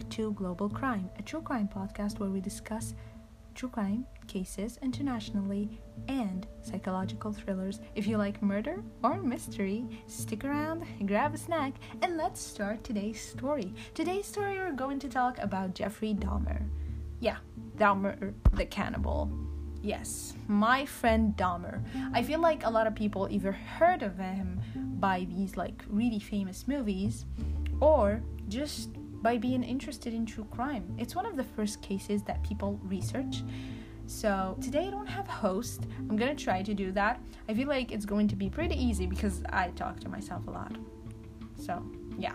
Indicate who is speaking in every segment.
Speaker 1: back to Global Crime, a true crime podcast where we discuss true crime cases internationally and psychological thrillers. If you like murder or mystery, stick around, grab a snack, and let's start today's story. Today's story, we're going to talk about Jeffrey Dahmer. Yeah, Dahmer the cannibal. Yes, my friend Dahmer. I feel like a lot of people either heard of him by these like really famous movies or just by being interested in true crime. It's one of the first cases that people research. So today I don't have a host. I'm gonna try to do that. I feel like it's going to be pretty easy because I talk to myself a lot. So, yeah.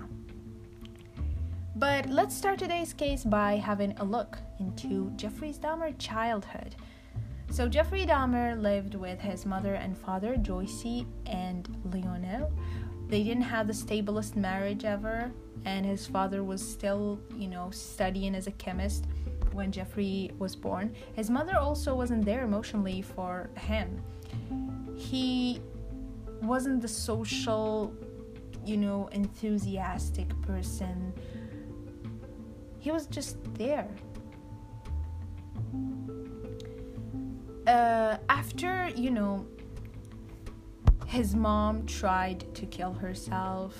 Speaker 1: But let's start today's case by having a look into Jeffrey Dahmer's childhood. So Jeffrey Dahmer lived with his mother and father, Joyce and Lionel. They didn't have the stablest marriage ever, and his father was still, you know, studying as a chemist when Jeffrey was born. His mother also wasn't there emotionally for him. He wasn't the social, you know, enthusiastic person. He was just there. Uh, after, you know, his mom tried to kill herself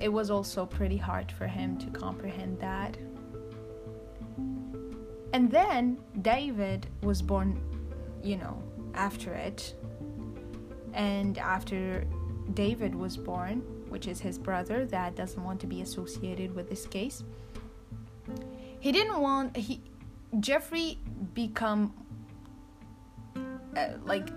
Speaker 1: it was also pretty hard for him to comprehend that. And then David was born, you know, after it. And after David was born, which is his brother that doesn't want to be associated with this case, he didn't want he Jeffrey become uh, like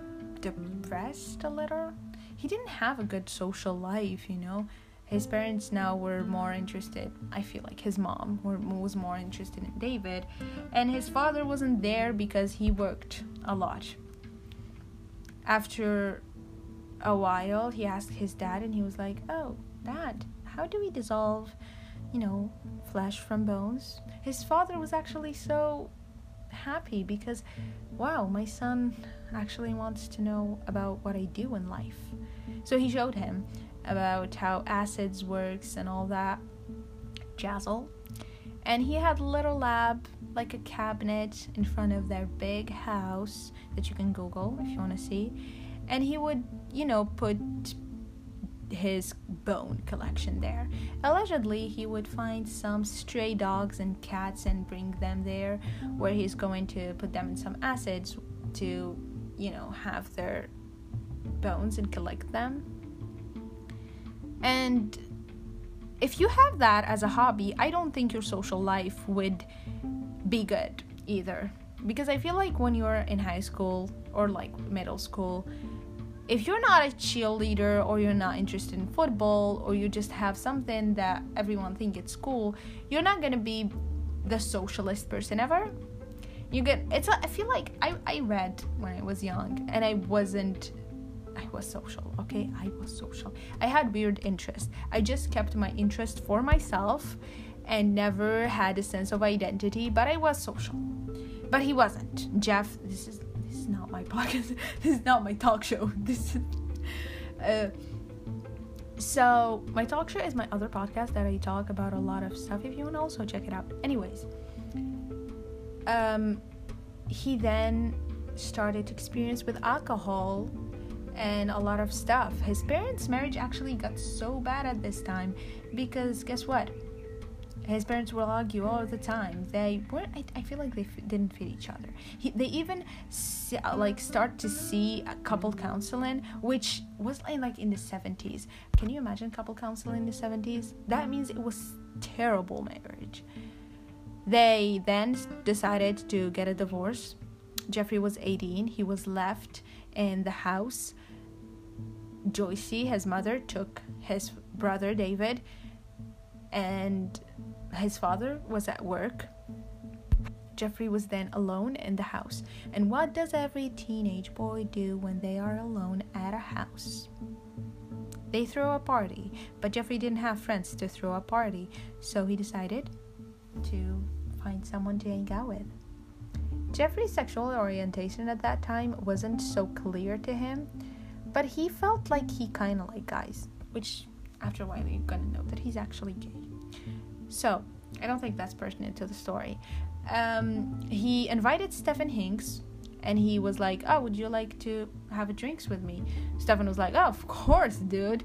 Speaker 1: depressed a little. He didn't have a good social life, you know? His parents now were more interested i feel like his mom was more interested in david and his father wasn't there because he worked a lot. After a while he asked his dad and he was like oh dad how do we dissolve you know flesh from bones? His father was actually so happy because wow my son actually wants to know about what i do in life so he showed him about how acids works and all that jazzle. And he had little lab, like a cabinet in front of their big house that you can Google if you want to see. And he would, you know, put his bone collection there. Allegedly, he would find some stray dogs and cats and bring them there, where he's going to put them in some acids to, you know, have their bones and collect them. And if you have that as a hobby, I don't think your social life would be good either. Because I feel like when you're in high school or like middle school, if you're not a cheerleader or you're not interested in football or you just have something that everyone thinks it's cool, you're not gonna be the socialist person ever. You get it's a, I feel like I, I read when I was young and I wasn't I was social, okay? I was social. I had weird interests. I just kept my interest for myself and never had a sense of identity, but I was social. But he wasn't. Jeff, this is not my podcast. this is not my talk show. This uh so my talk show is my other podcast that I talk about a lot of stuff if you want to also check it out. Anyways, um he then started to experience with alcohol and a lot of stuff. His parents' marriage actually got so bad at this time because guess what? His parents will argue all the time. They weren't. I, I feel like they f- didn't fit each other. He, they even see, like start to see a couple counseling, which was like in the seventies. Can you imagine couple counseling in the seventies? That means it was terrible marriage. They then decided to get a divorce. Jeffrey was 18. He was left in the house Joyce, his mother, took his brother David, and his father was at work. Jeffrey was then alone in the house. And what does every teenage boy do when they are alone at a house? They throw a party, but Jeffrey didn't have friends to throw a party, so he decided to find someone to hang out with. Jeffrey's sexual orientation at that time wasn't so clear to him, but he felt like he kind of liked guys, which after a while you're gonna know that he's actually gay. So I don't think that's pertinent to the story. Um, he invited Stefan Hinks and he was like, "Oh, would you like to have a drinks with me?" Stefan was like, "Oh, of course, dude."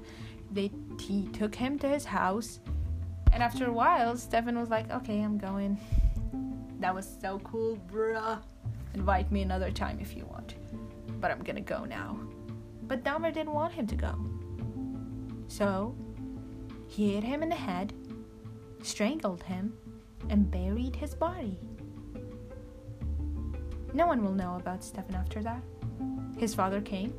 Speaker 1: They he took him to his house, and after a while, Stefan was like, "Okay, I'm going." That was so cool, bruh. Invite me another time if you want, but I'm gonna go now. But Dahmer didn't want him to go, so he hit him in the head, strangled him, and buried his body. No one will know about Stefan after that. His father came,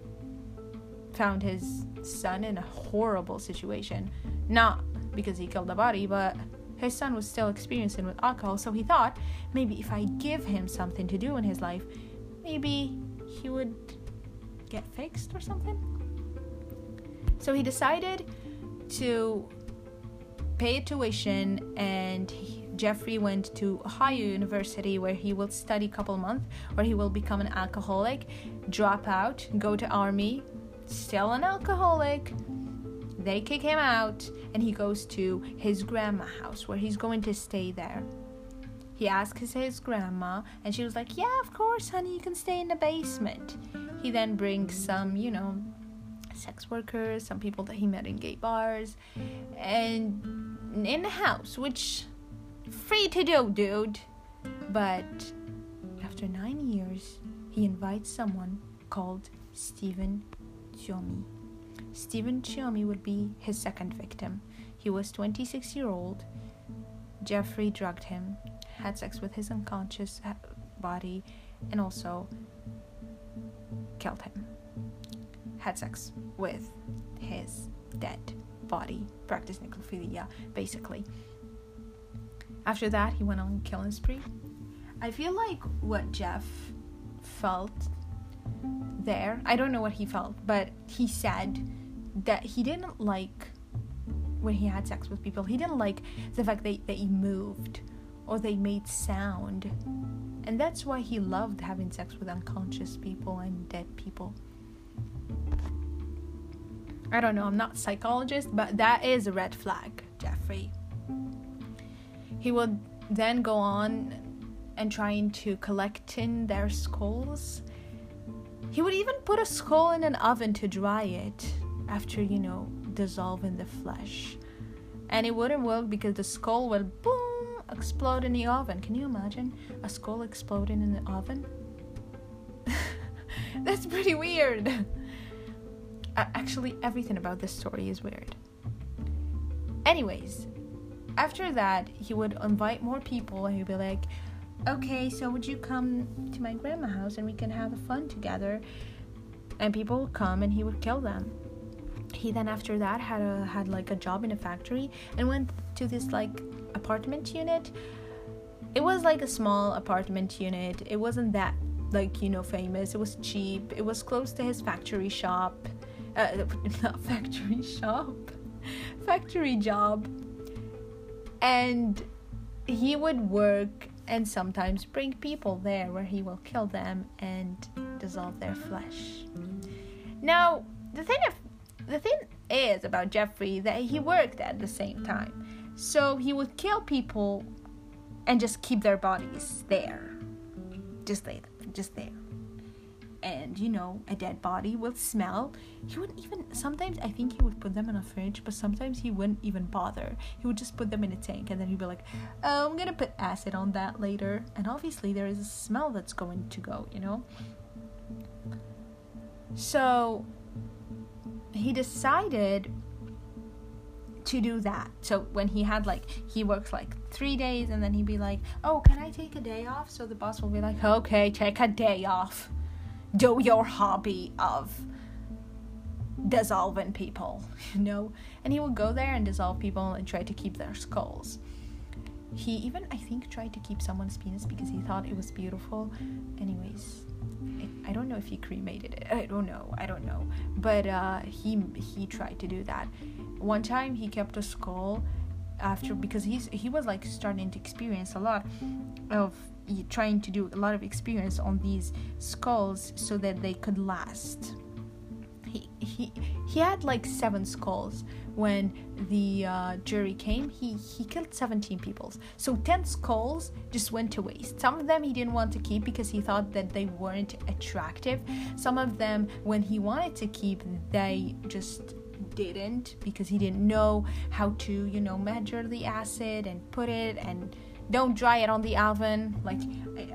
Speaker 1: found his son in a horrible situation. Not because he killed the body, but his son was still experiencing with alcohol, so he thought maybe if I give him something to do in his life, maybe he would get fixed or something. So he decided to pay tuition and he, Jeffrey went to Ohio University where he will study a couple months, where he will become an alcoholic, drop out, go to army, still an alcoholic. They kick him out and he goes to his grandma house where he's going to stay there. He asks his grandma and she was like, "Yeah, of course, honey, you can stay in the basement." He then brings some, you know, sex workers, some people that he met in gay bars, and in the house, which Free to do, dude. But after nine years, he invites someone called Stephen Tuomi. Stephen Tuomi would be his second victim. He was 26 year old. Jeffrey drugged him, had sex with his unconscious uh, body, and also killed him. Had sex with his dead body. Practiced necrophilia, basically. After that, he went on killing spree. I feel like what Jeff felt there, I don't know what he felt, but he said that he didn't like when he had sex with people. He didn't like the fact that, they he moved or they made sound. And that's why he loved having sex with unconscious people and dead people. I don't know, I'm not a psychologist, but that is a red flag, Jeffrey. He would then go on and trying to collect in their skulls. He would even put a skull in an oven to dry it after, you know, dissolving the flesh. And it wouldn't work because the skull would boom explode in the oven. Can you imagine a skull exploding in the oven? That's pretty weird. Actually, everything about this story is weird. Anyways, after that, he would invite more people and he'd be like, okay, so would you come to my grandma's house and we can have fun together? And people would come and he would kill them. He then after that had a had like a job in a factory and went to this like apartment unit. It was like a small apartment unit. It wasn't that like you know famous. It was cheap. It was close to his factory shop. Uh, not factory shop. factory job and he would work and sometimes bring people there where he will kill them and dissolve their flesh. Now, the thing of, the thing is about Jeffrey that he worked at the same time. So he would kill people and just keep their bodies there. Just there, just there. And you know a dead body will smell. He wouldn't even sometimes i think he would put them in a fridge but sometimes he wouldn't even bother. He would just put them in a tank and then he'd be like oh i'm gonna put acid on that later. And obviously there is a smell that's going to go you know? So he decided to do that. So when he had like he works like three days and then he'd be like, Oh, can I take a day off? So the boss will be like, Okay, take a day off do your hobby of dissolving people, you know? And he would go there and dissolve people and try to keep their skulls. He even, I think, tried to keep someone's penis because he thought it was beautiful. Anyways, I don't know if he cremated it. I don't know. I don't know. But uh, he he tried to do that. One time he kept a skull after because he's he was like starting to experience a lot of trying to do a lot of experience on these skulls so that they could last. He he he had like seven skulls. When the uh, jury came he he killed 17 people. So 10 skulls just went to waste. Some of them he didn't want to keep because he thought that they weren't attractive. Some of them when he wanted to keep they just didn't because he didn't know how to you know measure the acid and put it and don't dry it on the oven. Like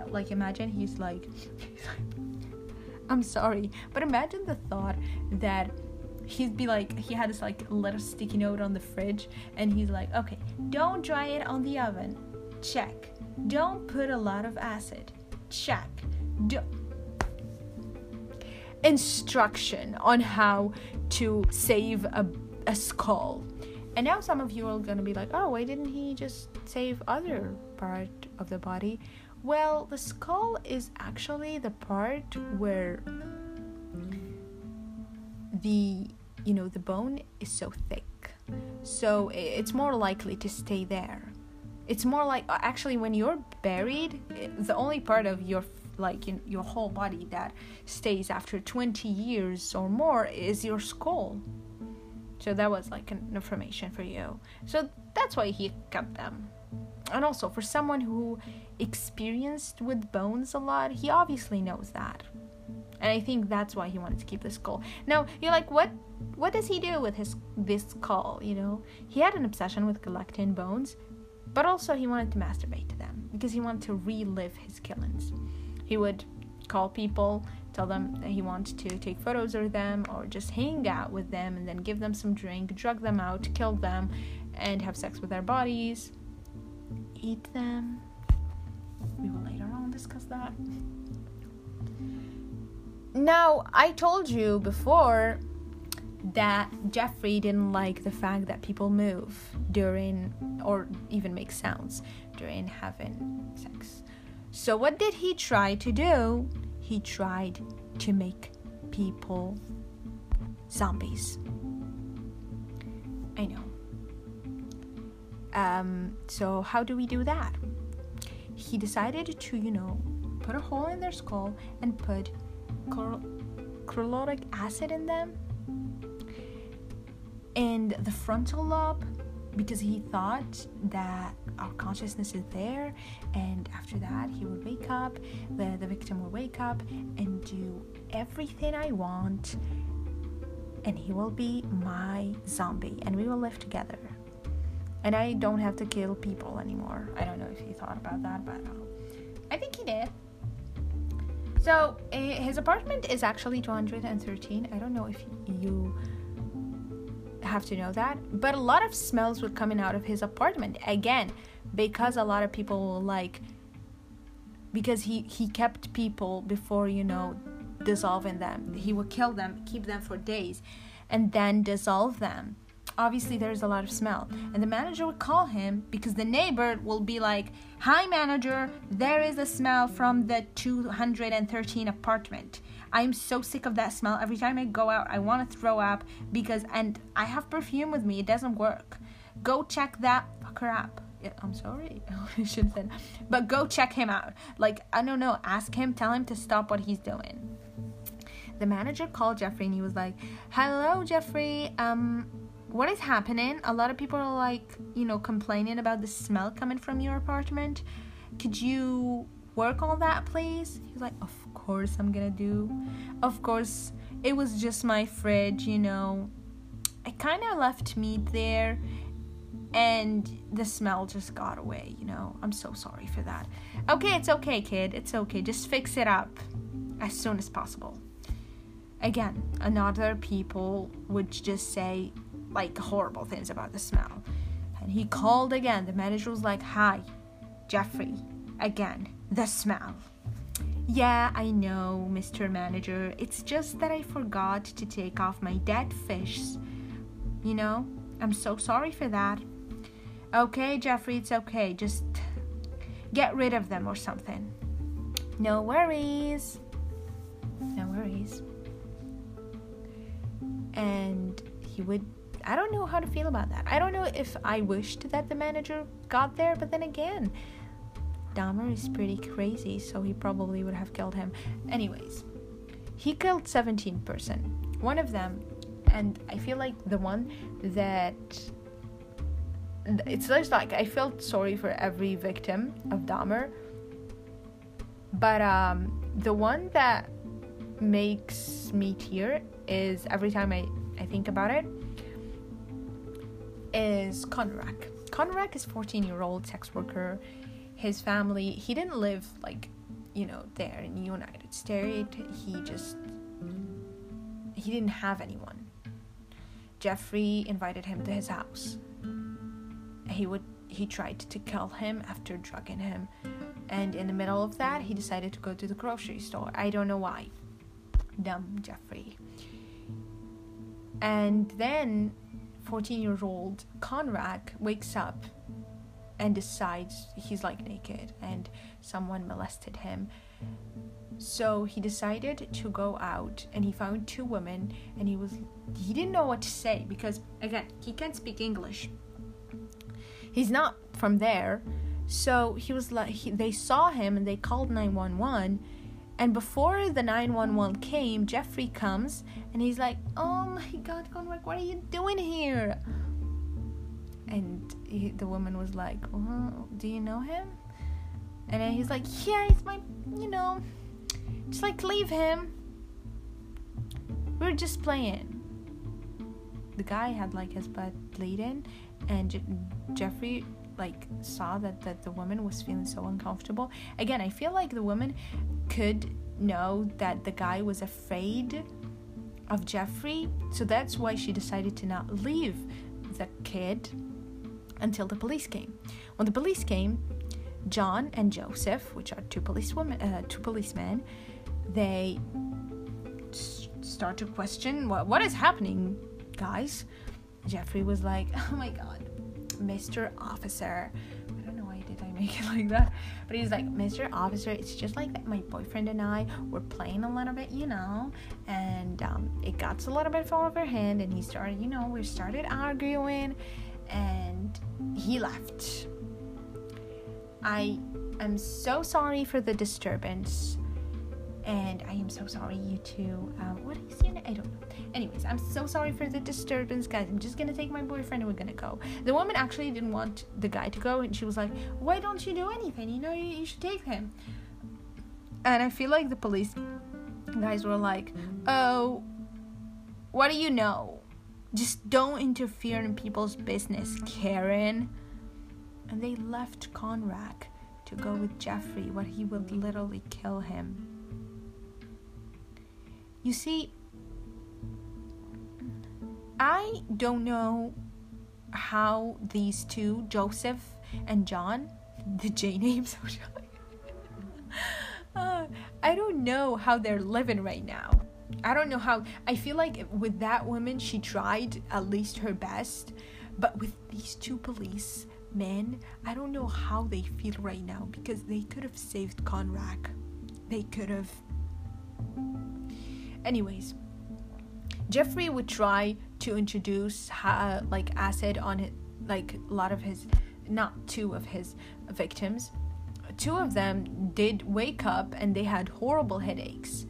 Speaker 1: like imagine he's like i'm sorry but imagine the thought that he'd be like he had this like little sticky note on the fridge and he's like okay don't dry it on the oven. Check. Don't put a lot of acid. Check. Do- instruction on how to save a, a skull. And now some of you are gonna be like oh why didn't he just save other part of the body? Well the skull is actually the part where the you know the bone is so thick. So it's more likely to stay there. It's more like uh, actually when you're buried the only part of your like your whole body that stays after 20 years or more is your skull so that was like an information for you so that's why he kept them and also for someone who experienced with bones a lot he obviously knows that and I think that's why he wanted to keep the skull. Now you're like, what? What does he do with his this skull? You know, he had an obsession with collecting bones, but also he wanted to masturbate to them because he wanted to relive his killings. He would call people, tell them that he wanted to take photos of them or just hang out with them, and then give them some drink, drug them out, kill them, and have sex with their bodies, eat them. We will later on discuss that. Now, I told you before that Jeffrey didn't like the fact that people move during or even make sounds during having sex. So, what did he try to do? He tried to make people zombies. I know. Um, so, how do we do that? He decided to, you know, put a hole in their skull and put chlorhydric acid in them and the frontal lobe because he thought that our consciousness is there and after that he would wake up the, the victim will wake up and do everything i want and he will be my zombie and we will live together. And i don't have to kill people anymore. I don't know if he thought about that but uh, i think he did. So uh, his apartment is actually 213. I don't know if you have to know that, but a lot of smells were coming out of his apartment again because a lot of people like because he he kept people before you know dissolving them. He would kill them, keep them for days, and then dissolve them. Obviously there's a lot of smell. And the manager would call him because the neighbor will be like hi manager there is a smell from the 213 apartment i'm so sick of that smell every time i go out i want to throw up because and i have perfume with me it doesn't work go check that fucker up I'm sorry. I should have said, but go check him out. Like, I don't know, ask him, tell him to stop what he's doing. The manager called Jeffrey and he was like, Hello, Jeffrey. Um, what is happening? A lot of people are like, you know, complaining about the smell coming from your apartment. Could you work on that, please? He's like, Of course, I'm gonna do. Of course, it was just my fridge, you know. I kind of left meat there and the smell just got away, you know. I'm so sorry for that. Okay, it's okay, kid. It's okay. Just fix it up as soon as possible. Again, another people would just say, like horrible things about the smell. And he called again. The manager was like, Hi, Jeffrey. Again, the smell. Yeah, I know, Mr. Manager. It's just that I forgot to take off my dead fish. You know, I'm so sorry for that. Okay, Jeffrey, it's okay. Just get rid of them or something. No worries. No worries. And he would I don't know how to feel about that. I don't know if I wished that the manager got there, but then again, Dahmer is pretty crazy, so he probably would have killed him. Anyways, he killed 17 person. One of them, and I feel like the one that it's just like I felt sorry for every victim of Dahmer, but um, the one that makes me tear is every time I, I think about it is Conrad. Conrad is 14 year old sex worker. His family he didn't live like you know there in the United States. He just he didn't have anyone. Jeffrey invited him to his house. He would he tried to kill him after drugging him. And in the middle of that, he decided to go to the grocery store. I don't know why. Dumb Jeffrey. And then 14 year old Conrad wakes up and decides he's like naked and someone molested him. So he decided to go out and he found two women and he was he didn't know what to say because again, he can't speak English. He's not from there. So he was like he, they saw him and they called 911 and before the 911 came, Jeffrey comes and he's like, "Oh my god, Conrad, what are you doing here?" And he, the woman was like, well, "Do you know him?" And then he's like, "Yeah, he's my, you know, just like leave him. We're just playing." The guy had like his butt bleeding, and Je- Jeffrey like saw that that the woman was feeling so uncomfortable. Again, I feel like the woman could know that the guy was afraid of Jeffrey, so that's why she decided to not leave the kid until the police came. When the police came, John and Joseph, which are two policewomen, uh, two policemen, they start to question what what is happening, guys. Jeffrey was like, "Oh my god, Mr. Officer. I don't know why did I make it like that. But he's like, Mr. Officer, it's just like that. My boyfriend and I were playing a little bit, you know, and um, it got a little bit fall of our hand, and he started, you know, we started arguing, and he left. I am so sorry for the disturbance and I am so sorry, you two. Um, what is your name? I don't know. Anyways, I'm so sorry for the disturbance, guys. I'm just gonna take my boyfriend and we're gonna go. The woman actually didn't want the guy to go, and she was like, "Why don't you do anything? You know, you, you should take him." And I feel like the police guys were like, "Oh, what do you know? Just don't interfere in people's business, Karen." And they left Conrad to go with Jeffrey, where he would literally kill him. You see, I don't know how these two, Joseph and John, the J names, uh, I don't know how they're living right now. I don't know how. I feel like with that woman, she tried at least her best, but with these two police men, I don't know how they feel right now because they could have saved Conrad. They could have Anyways, Jeffrey would try to introduce like acid on it, like a lot of his, not two of his victims. Two of them did wake up and they had horrible headaches.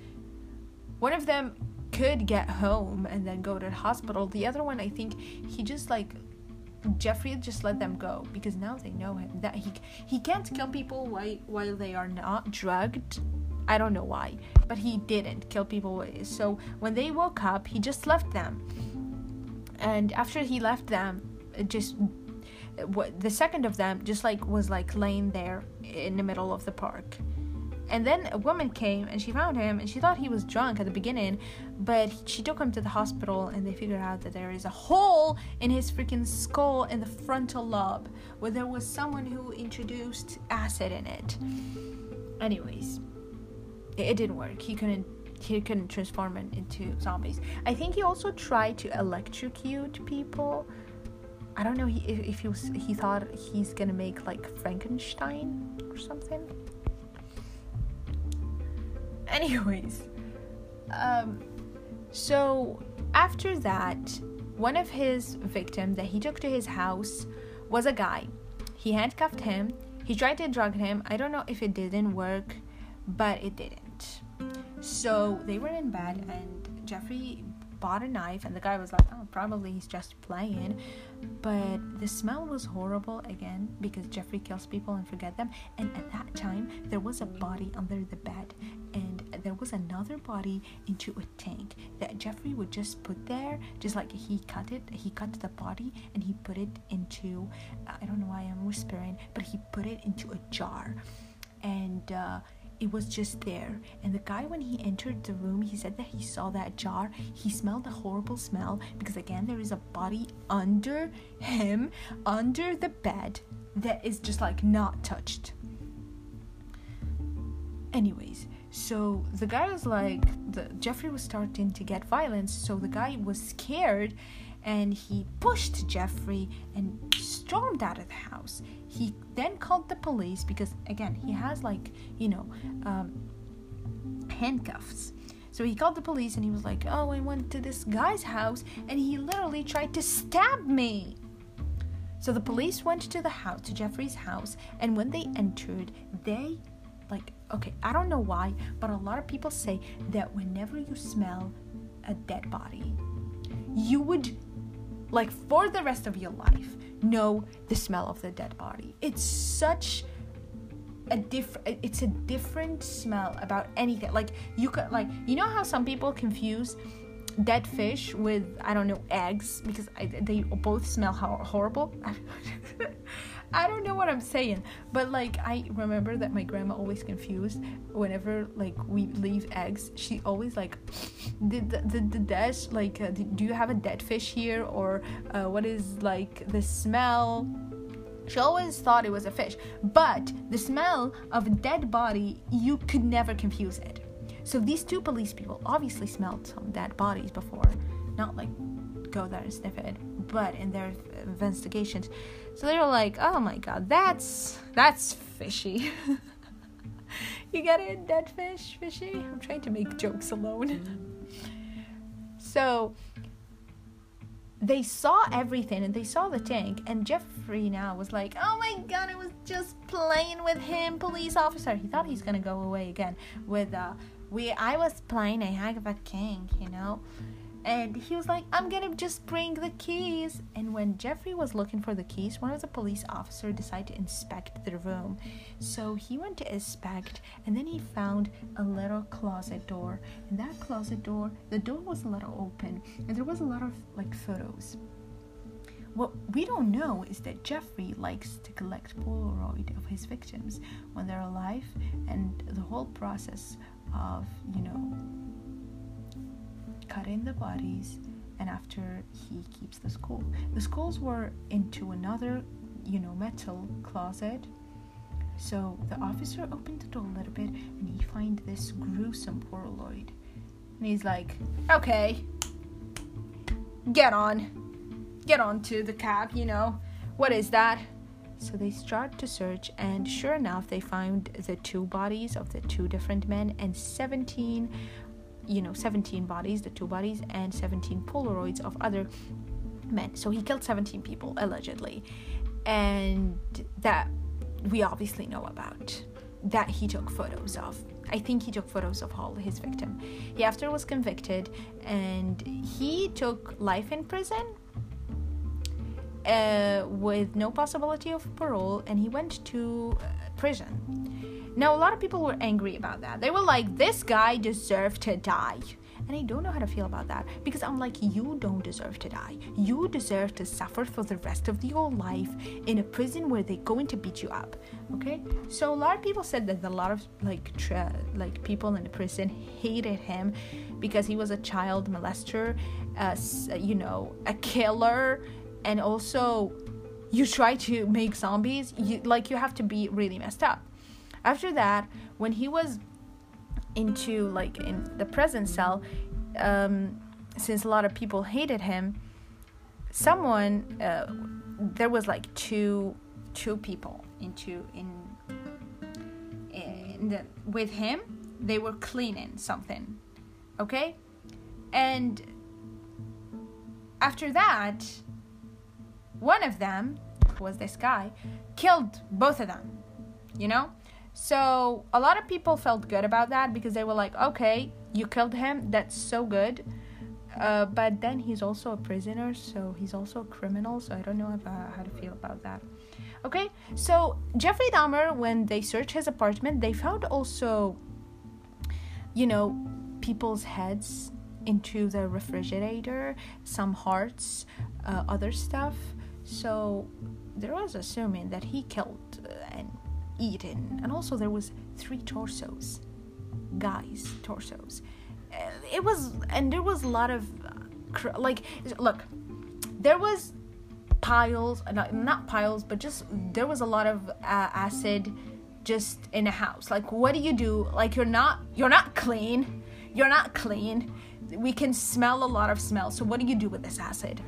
Speaker 1: One of them could get home and then go to the hospital. The other one, I think, he just like Jeffrey just let them go because now they know him that he he can't kill people while while they are not drugged I don't know why, but he didn't kill people. So when they woke up, he just left them. And after he left them, just the second of them just like was like laying there in the middle of the park. And then a woman came and she found him and she thought he was drunk at the beginning, but she took him to the hospital and they figured out that there is a hole in his freaking skull in the frontal lobe where there was someone who introduced acid in it. Anyways, it didn't work. He couldn't he couldn't transform it into zombies. I think he also tried to electrocute people. I don't know if, if he was he thought he's gonna make like Frankenstein or something. Anyways, um, so after that, one of his victims that he took to his house was a guy. He handcuffed him. He tried to drug him. I don't know if it didn't work, but it didn't. So they were in bed, and Jeffrey bought a knife, and the guy was like, "Oh, probably he's just playing." But the smell was horrible again because Jeffrey kills people and forget them. And at that time, there was a body under the bed, and there was another body into a tank that Jeffrey would just put there, just like he cut it. He cut the body and he put it into. I don't know why I'm whispering, but he put it into a jar, and. Uh, it was just there. And the guy, when he entered the room, he said that he saw that jar. He smelled a horrible smell because, again, there is a body under him, under the bed, that is just like not touched. Anyways, so the guy was like, the, Jeffrey was starting to get violent, so the guy was scared and he pushed Jeffrey and stormed out of the house. He then called the police because, again, he has like, you know, um, handcuffs. So he called the police and he was like, Oh, I went to this guy's house and he literally tried to stab me. So the police went to the house, to Jeffrey's house, and when they entered, they, like, okay, I don't know why, but a lot of people say that whenever you smell a dead body, you would like for the rest of your life know the smell of the dead body. It's such a different it's a different smell about anything. Like you could like you know how some people confuse dead fish with i don't know eggs? Because I, they both smell horrible I don't know what I'm saying, but like I remember that my grandma always confused whenever like we leave eggs. She always like, did the the, the dash like uh, do you have a dead fish here or uh, what is like the smell? She always thought it was a fish, but the smell of a dead body you could never confuse it. So these two police people obviously smelled some dead bodies before, not like go there and sniff it, but in their investigations so they were like, "Oh my god, that's that's fishy." you get it, dead fish, fishy. I'm trying to make jokes alone. so they saw everything and they saw the tank and Jeffrey now was like, "Oh my god, I was just playing with him, police officer." He thought he's to go away again with uh we I was playing a hag of a king, you know and he was like i'm gonna just bring the keys. And when jeffrey was looking for the keys one of the police officers decided to inspect the room. So he went to inspect and then he found a little closet door. And that closet door the door was a little open and there was a lot of like photos. What we don't know is that Jeffrey likes to collect Polaroid of his victims when they're alive, and the whole process of, you know, cut in the bodies and after he keeps the skull. The skulls were into another you know metal closet. So the officer opened the door a little bit and he find this gruesome polaroid and he's like okay get on. Get on to the cab you know. What is that? So they start to search and sure enough they find the two bodies of the two different men and 17 you know 17 bodies the two bodies and 17 polaroids of other men. So he killed 17 people allegedly. And that we obviously know about that he took photos of. I think he took photos of all his victim. He after was convicted and he took life in prison uh, with no possibility of parole and he went to uh, prison now, a lot of people were angry about that. They were like, this guy deserved to die. And I don't know how to feel about that because I'm like, you don't deserve to die. You deserve to suffer for the rest of your life in a prison where they're going to beat you up. Okay? So a lot of people said that a lot of like tra- like people in the prison hated him because he was a child molester, uh, you know, a killer, and also you try to make zombies. You like you have to be really messed up. After that, when he was into like in the prison cell, um, since a lot of people hated him, someone uh, there was like two two people into in in the, with him. They were cleaning something, okay, and after that, one of them was this guy killed both of them, you know so a lot of people felt good about that because they were like, okay, you killed him. That's so good. Uh, but then he's also a prisoner, so he's also a criminal. So I don't know uh, how to feel about that. Okay, so Jeffrey Dahmer, when they searched his apartment, they found also, you know, people's heads into the refrigerator, some hearts, uh, other stuff. So there was assuming that he killed eaten, and also there was three torsos, guys' torsos. Uh, it was, and there was a lot of, like, look, there was piles, not, not piles, but just there was a lot of uh, acid just in a house. Like, what do you do? Like, you're not, you're not clean. You're not clean. We can smell a lot of smell. So what do you do with this acid?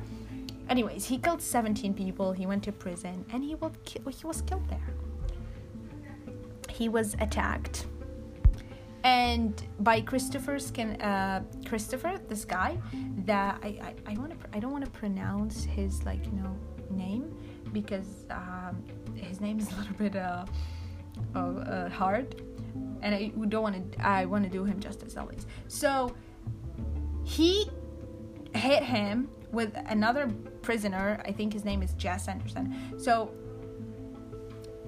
Speaker 1: Anyways, he killed 17 people. He went to prison, and he was he was killed there. He was attacked, and by Christopher Skin, uh, Christopher, this guy that I I, I want to I don't want to pronounce his like you know name because um, his name is a little bit uh, uh hard, and I don't want to I want to do him justice least. So he hit him with another prisoner. I think his name is Jess Anderson. So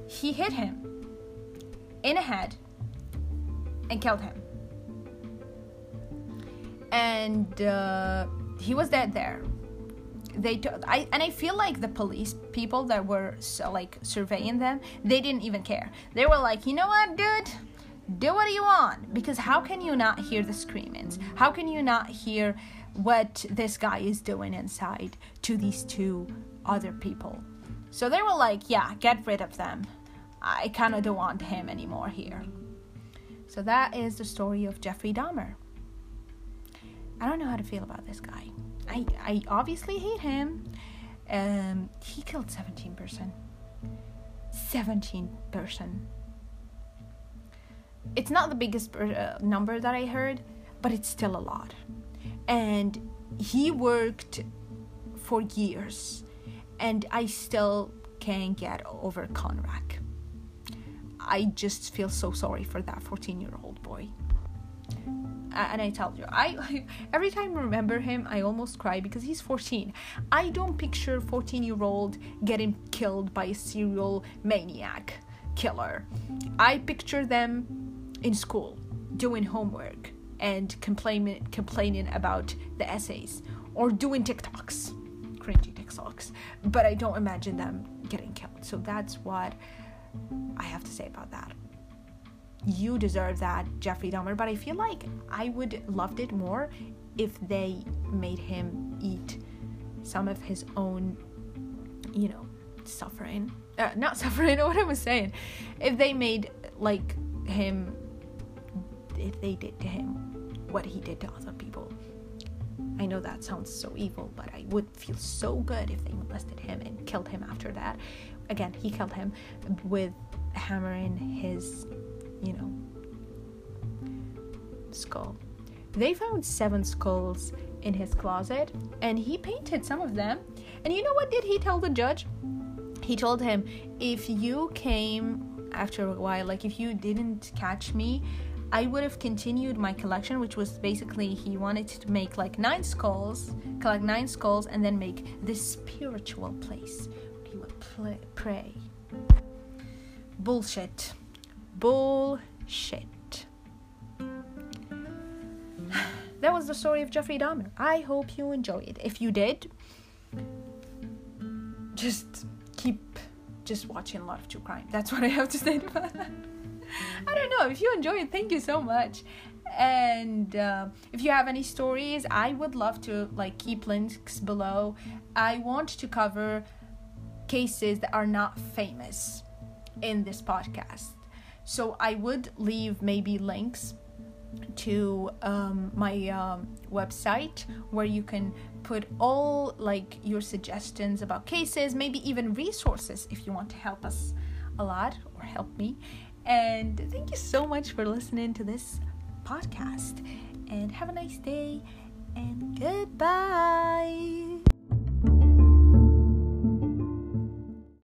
Speaker 1: he hit him in a head and killed him. And uh, he was dead there. They t- I and I feel like the police people that were so, like surveying them, they didn't even care. They were like, you know what, dude, do what you want because how can you not hear the screamings? How can you not hear what this guy is doing inside to these two other people. So they were like, yeah, get rid of them. I kind of don't want him anymore here. So that is the story of Jeffrey Dahmer. I don't know how to feel about this guy. I, I obviously hate him. Um, he killed 17 person. 17 person. It's not the biggest uh, number that I heard, but it's still a lot and he worked for years and i still can't get over conrack i just feel so sorry for that 14 year old boy and I tell you, I every time I remember him, I almost cry because he's 14. I don't picture 14 year old getting killed by a serial maniac killer. I picture them in school doing homework, and complaining complaining about the essays or doing TikToks, cringy TikToks. But I don't imagine them getting killed. So that's what I have to say about that. You deserve that, Jeffrey Dahmer. But I feel like I would loved it more if they made him eat some of his own, you know, suffering. Uh, not suffering. What I was saying. If they made like him if they did to him what he did to other people. I know that sounds so evil, but I would feel so good if they molested him and killed him after that. Again, he killed him with hammering his, you know, skull. They found seven skulls in his closet and he painted some of them. And you know what did he tell the judge? He told him, if you came after a while, like if you didn't catch me, I would have continued my collection, which was basically he wanted to make like nine skulls, collect nine skulls, and then make this spiritual place play, pray. Bullshit. Bullshit. that was the story of Jeffrey Dahmer. I hope you enjoyed it. If you did, just keep just watching a lot of true crime. That's what I have to say about that. I don't know. If you enjoy it, thank you so much. And uh, if you have any stories, I would love to like keep links below. I want to cover cases that are not famous in this podcast. So I would leave maybe links to um, my um, website where you can put all like your suggestions about cases, maybe even resources if you want to help us a lot or help me. And thank you so much for listening to this podcast. And have a nice day and goodbye.